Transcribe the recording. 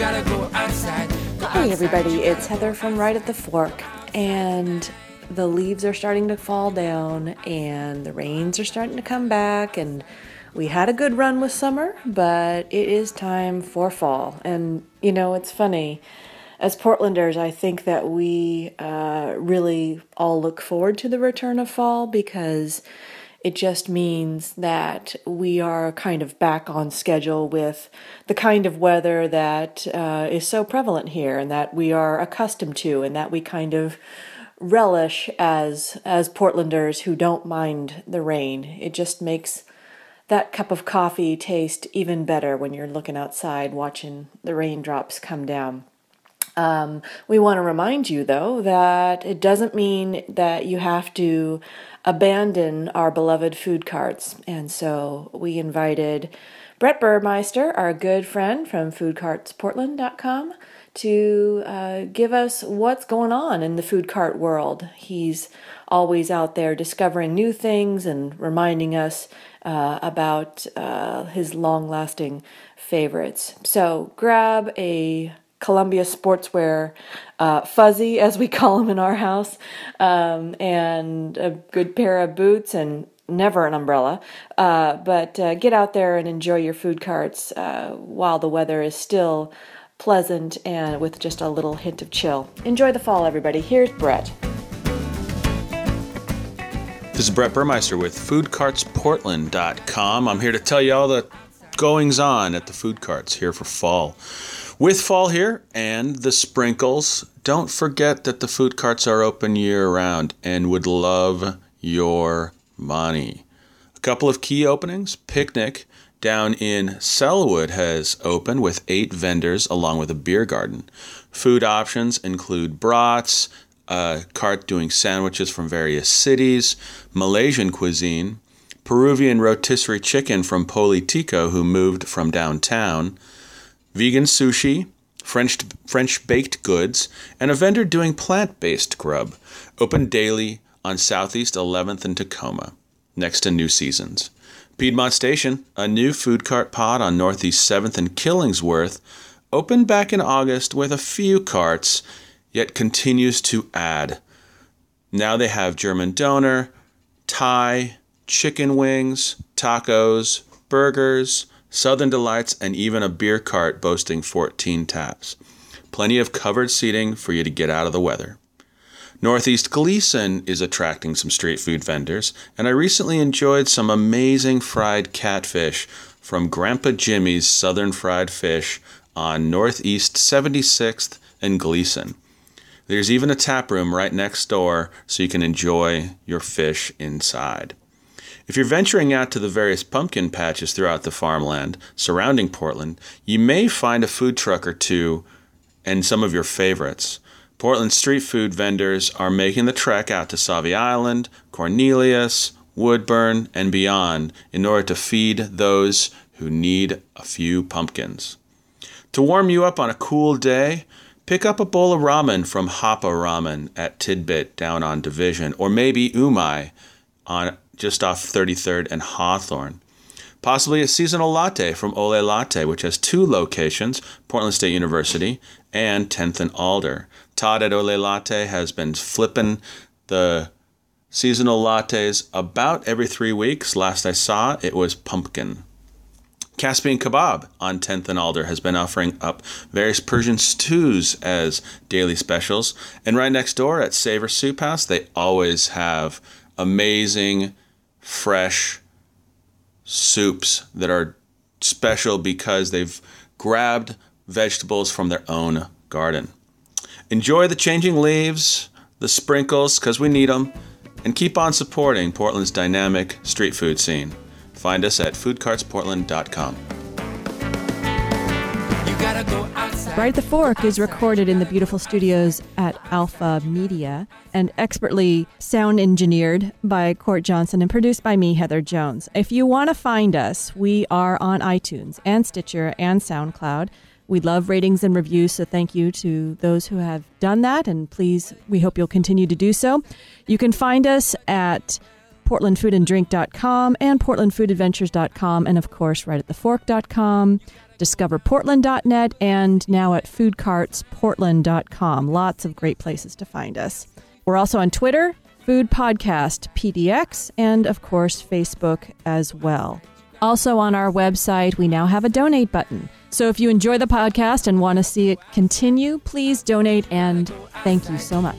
outside. Go outside. Go Hey outside. everybody, it's Heather from Right at the Fork, and the leaves are starting to fall down, and the rains are starting to come back, and we had a good run with summer, but it is time for fall. And you know, it's funny, as Portlanders, I think that we uh, really all look forward to the return of fall because it just means that we are kind of back on schedule with the kind of weather that uh, is so prevalent here and that we are accustomed to and that we kind of relish as as Portlanders who don't mind the rain. It just makes that cup of coffee taste even better when you're looking outside watching the raindrops come down. Um, we want to remind you, though, that it doesn't mean that you have to abandon our beloved food carts. And so we invited Brett Burmeister, our good friend from foodcartsportland.com, to uh, give us what's going on in the food cart world. He's always out there discovering new things and reminding us uh, about uh, his long lasting favorites. So grab a Columbia Sportswear uh, fuzzy, as we call them in our house, um, and a good pair of boots and never an umbrella. Uh, but uh, get out there and enjoy your food carts uh, while the weather is still pleasant and with just a little hint of chill. Enjoy the fall, everybody. Here's Brett. This is Brett Burmeister with foodcartsportland.com. I'm here to tell you all the goings on at the food carts here for fall. With fall here and the sprinkles, don't forget that the food carts are open year round and would love your money. A couple of key openings Picnic down in Sellwood has opened with eight vendors along with a beer garden. Food options include brats, a cart doing sandwiches from various cities, Malaysian cuisine, Peruvian rotisserie chicken from Politico, who moved from downtown, vegan sushi, French French baked goods, and a vendor doing plant-based grub. Open daily on Southeast 11th and Tacoma, next to New Seasons. Piedmont Station, a new food cart pod on Northeast 7th and Killingsworth, opened back in August with a few carts, yet continues to add. Now they have German doner, Thai, chicken wings, tacos, burgers, Southern Delights, and even a beer cart boasting 14 taps. Plenty of covered seating for you to get out of the weather. Northeast Gleason is attracting some street food vendors, and I recently enjoyed some amazing fried catfish from Grandpa Jimmy's Southern Fried Fish on Northeast 76th and Gleason. There's even a tap room right next door so you can enjoy your fish inside. If you're venturing out to the various pumpkin patches throughout the farmland surrounding Portland, you may find a food truck or two and some of your favorites. Portland street food vendors are making the trek out to Sauvie Island, Cornelius, Woodburn, and beyond in order to feed those who need a few pumpkins. To warm you up on a cool day, pick up a bowl of ramen from Hapa Ramen at Tidbit down on Division, or maybe Umai on just off 33rd and Hawthorne. Possibly a seasonal latte from Ole Latte, which has two locations, Portland State University and 10th and Alder. Todd at Ole Latte has been flipping the seasonal lattes about every three weeks. Last I saw, it was pumpkin. Caspian Kebab on 10th and Alder has been offering up various Persian stews as daily specials. And right next door at Savor Soup House, they always have amazing, fresh soups that are special because they've grabbed vegetables from their own garden. Enjoy the changing leaves, the sprinkles, because we need them, and keep on supporting Portland's dynamic street food scene. Find us at foodcartsportland.com. At the Fork is recorded in the beautiful studios at Alpha Media and expertly sound engineered by Court Johnson and produced by me, Heather Jones. If you want to find us, we are on iTunes and Stitcher and SoundCloud. We love ratings and reviews, so thank you to those who have done that, and please, we hope you'll continue to do so. You can find us at portlandfoodanddrink.com and portlandfoodadventures.com, and of course, right at thefork.com, discoverportland.net, and now at foodcartsportland.com. Lots of great places to find us. We're also on Twitter, Food Podcast PDX, and of course, Facebook as well. Also, on our website, we now have a donate button. So if you enjoy the podcast and want to see it continue, please donate and thank you so much.